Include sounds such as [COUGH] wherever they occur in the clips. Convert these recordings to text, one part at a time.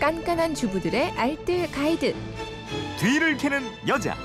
깐깐한 주부들의 알뜰 가이드. 뒤를 캐는 여자.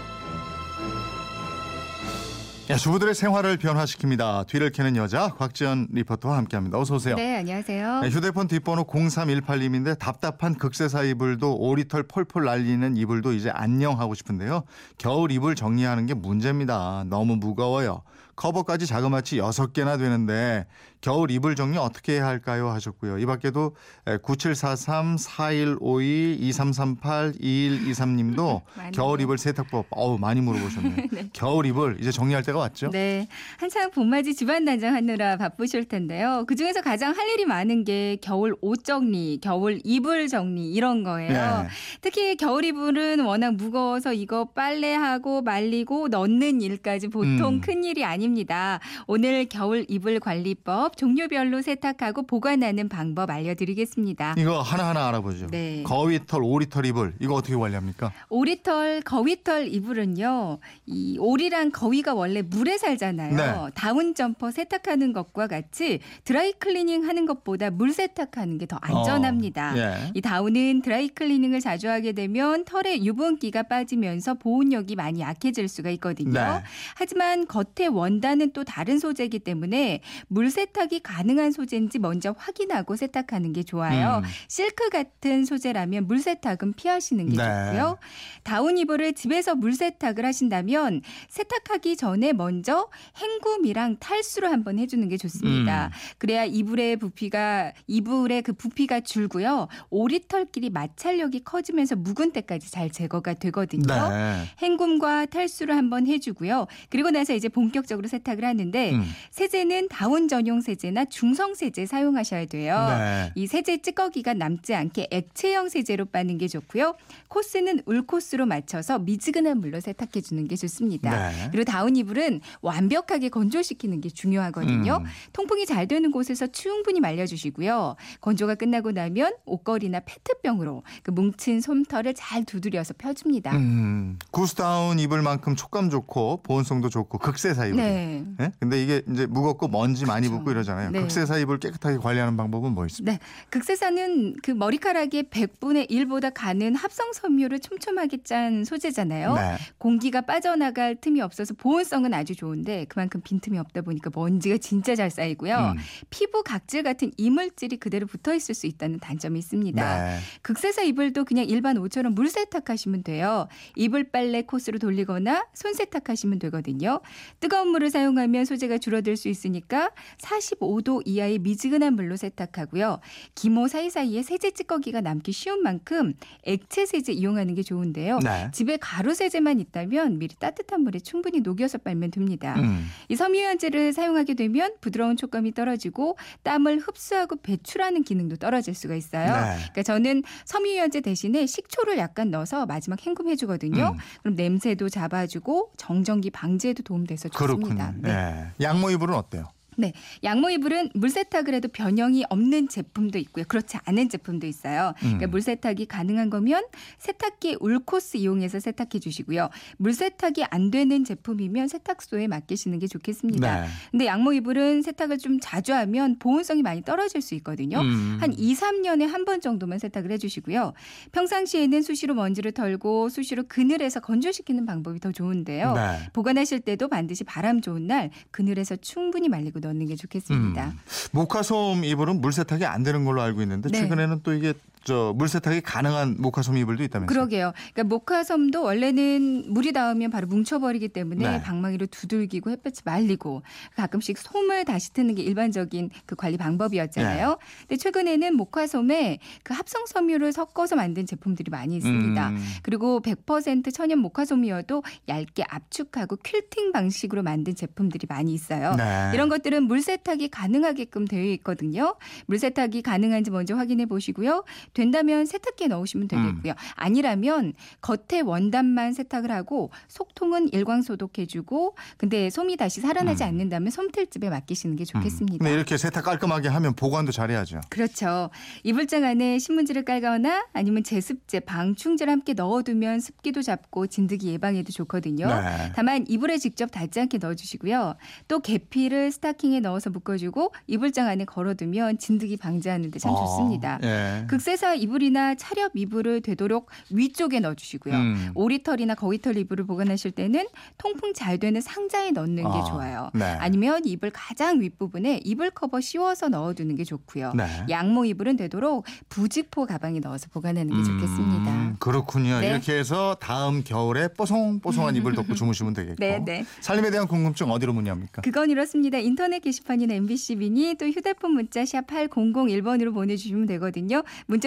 야, 주부들의 생활을 변화시킵니다. 뒤를 캐는 여자 곽지연 리포터와 함께합니다. 어서 오세요. 네, 안녕하세요. 네, 휴대폰 뒷번호 0318님인데 답답한 극세사 이불도 오리털 폴폴 날리는 이불도 이제 안녕하고 싶은데요. 겨울 이불 정리하는 게 문제입니다. 너무 무거워요. 커버까지 자그마치 6개나 되는데 겨울 이불 정리 어떻게 해야 할까요? 하셨고요. 이 밖에도 9743 4152 2338 2123 님도 겨울 이불 세탁법 어우 많이 물어보셨네요. [LAUGHS] 네. 겨울 이불 이제 정리할 때가 왔죠? 네. 한창 봄맞이 집안 단장하느라 바쁘실 텐데요. 그중에서 가장 할 일이 많은 게 겨울 옷 정리, 겨울 이불 정리 이런 거예요. 네. 특히 겨울 이불은 워낙 무거워서 이거 빨래하고 말리고 넣는 일까지 보통 음. 큰 일이 아 닙니다. 오늘 겨울 이불 관리법 종류별로 세탁하고 보관하는 방법 알려드리겠습니다. 이거 하나하나 알아보죠. 네. 거위털, 오리털 이불 이거 어떻게 관리합니까? 오리털, 거위털 이불은요. 이 오리랑 거위가 원래 물에 살잖아요. 네. 다운 점퍼 세탁하는 것과 같이 드라이 클리닝 하는 것보다 물 세탁하는 게 더 안전합니다. 어, 예. 이 다운은 드라이 클리닝을 자주 하게 되면 털에 유분기가 빠지면서 보온력이 많이 약해질 수가 있거든요. 네. 하지만 겉에 원 단은 또 다른 소재이기 때문에 물 세탁 세탁이 가능한 소재인지 먼저 확인하고 세탁하는 게 좋아요. 음. 실크 같은 소재라면 물 세탁은 피하시는 게 네. 좋고요. 다운 이불을 집에서 물 세탁을 하신다면 세탁하기 전에 먼저 헹굼이랑 탈수를 한번 해주는 게 좋습니다. 음. 그래야 이불의 부피가 이불의 그 부피가 줄고요. 오리털끼리 마찰력이 커지면서 묵은 때까지 잘 제거가 되거든요. 네. 헹굼과 탈수를 한번 해주고요. 그리고 나서 이제 본격적으로 세탁을 하는데 음. 세제는 다운 전용 세제 세제나 중성 세제 사용하셔야 돼요. 네. 이 세제 찌꺼기가 남지 않게 액체형 세제로 빠는 게 좋고요. 코스는 울 코스로 맞춰서 미지근한 물로 세탁해 주는 게 좋습니다. 네. 그리고 다운 이불은 완벽하게 건조시키는 게 중요하거든요. 음. 통풍이 잘 되는 곳에서 충분히 말려주시고요. 건조가 끝나고 나면 옷걸이나 페트병으로 그 뭉친 솜털을 잘 두드려서 펴줍니다. 음. 구스다운 이불만큼 촉감 좋고 보온성도 좋고 극세사 이불. 네. 네? 근데 이게 이제 무겁고 먼지 많이 붙고 이러죠. 이러잖아요. 네. 극세사 잎을 깨끗하게 관리하는 방법은 뭐 있습니까? 네. 극세사는 그 머리카락의 100분의 1보다 가는 합성 섬유를 촘촘하게 짠 소재잖아요. 네. 공기가 빠져나갈 틈이 없어서 보온성은 아주 좋은데 그만큼 빈틈이 없다 보니까 먼지가 진짜 잘 쌓이고요. 음. 피부 각질 같은 이물질이 그대로 붙어 있을 수 있다는 단점이 있습니다. 네. 극세사 이불도 그냥 일반 옷처럼 물 세탁하시면 돼요. 이불 빨래 코스로 돌리거나 손 세탁하시면 되거든요. 뜨거운 물을 사용하면 소재가 줄어들 수 있으니까 45도 이하의 미지근한 물로 세탁하고요. 기모 사이사이에 세제 찌꺼기가 남기 쉬운 만큼 액체 세제 이용하는 게 좋은데요. 네. 집에 가루 세제만 있다면 미리 따뜻한 물에 충분히 녹여서 빨면 됩니다. 음. 이 섬유유연제를 사용하게 되면 부드러운 촉감이 떨어지고 땀을 흡수하고 배출하는 기능도 떨어질 수가 있어요. 네. 그러니까 저는 섬유유연제 대신에 식초를 약간 넣어서 마지막 헹굼 해 주거든요. 음. 그럼 냄새도 잡아주고 정전기 방지에도 도움돼서 좋습니다. 그렇군요. 네. 네. 양모 이불은 어때요? 네. 양모 이불은 물 세탁을 해도 변형이 없는 제품도 있고요. 그렇지 않은 제품도 있어요. 그러니까 음. 물세탁이 가능한 거면 세탁기 울코스 이용해서 세탁해 주시고요. 물 세탁이 안 되는 제품이면 세탁소에 맡기시는 게 좋겠습니다. 네. 근데 양모 이불은 세탁을 좀 자주 하면 보온성이 많이 떨어질 수 있거든요. 음. 한 2, 3년에 한 번 정도만 세탁을 해 주시고요. 평상시에는 수시로 먼지를 털고 수시로 그늘에서 건조시키는 방법이 더 좋은데요. 네. 보관하실 때도 반드시 바람 좋은 날 그늘에서 충분히 말리고 넣는 게 좋겠습니다. 음. 모카솜 이불은 물 세탁이 안 되는 걸로 알고 있는데 네. 최근에는 또 이게 저 물세탁이 가능한 모카솜 이불도 있다면서요? 그러게요. 그러니까 모카솜도 원래는 물이 닿으면 바로 뭉쳐버리기 때문에 네. 방망이로 두들기고 햇볕이 말리고 가끔씩 솜을 다시 트는 게 일반적인 그 관리 방법이었잖아요. 네. 근데 최근에는 모카솜에 그 합성 섬유를 섞어서 만든 제품들이 많이 있습니다. 음. 그리고 100% 천연 모카솜이어도 얇게 압축하고 퀼팅 방식으로 만든 제품들이 많이 있어요. 네. 이런 것들은 물세탁이 가능하게끔 되어 있거든요. 물세탁이 가능한지 먼저 확인해 보시고요. 된다면 세탁기에 넣으시면 되겠고요. 음. 아니라면 겉에 원단만 세탁을 하고 속통은 일광 소독해주고 근데 솜이 다시 살아나지 음. 않는다면 솜틀집에 맡기시는 게 음. 좋겠습니다. 음. 이렇게 세탁 깔끔하게 하면 보관도 잘해야죠. 그렇죠. 이불장 안에 신문지를 깔거나 아니면 제습제, 방충제를 함께 넣어두면 습기도 잡고 진드기 예방에도 좋거든요. 네. 다만 이불에 직접 닿지 않게 넣어주시고요. 또 계피를 스타킹에 넣어서 묶어주고 이불장 안에 걸어두면 진드기 방지하는데 참 어, 좋습니다. 예. 극세사 수의사 이불이나 차렵 이불을 되도록 위쪽에 넣어주시고요. 음. 오리털이나 거위털 이불을 보관하실 때는 통풍 잘 되는 상자에 넣는 게 아, 좋아요. 네. 아니면 이불 가장 윗부분에 이불 커버 씌워서 넣어두는 게 좋고요. 네. 양모 이불은 되도록 부직포 가방에 넣어서 보관하는 게 좋겠습니다. 음, 그렇군요. 네. 이렇게 해서 다음 겨울에 뽀송뽀송한 이불 덮고 주무시면 되겠고. 네, 네. 살림에 대한 궁금증 어디로 문의합니까? 그건 이렇습니다. 인터넷 게시판이나 MBC 미니 또 휴대폰 문자 샵 8001번으로 보내주시면 되거든요.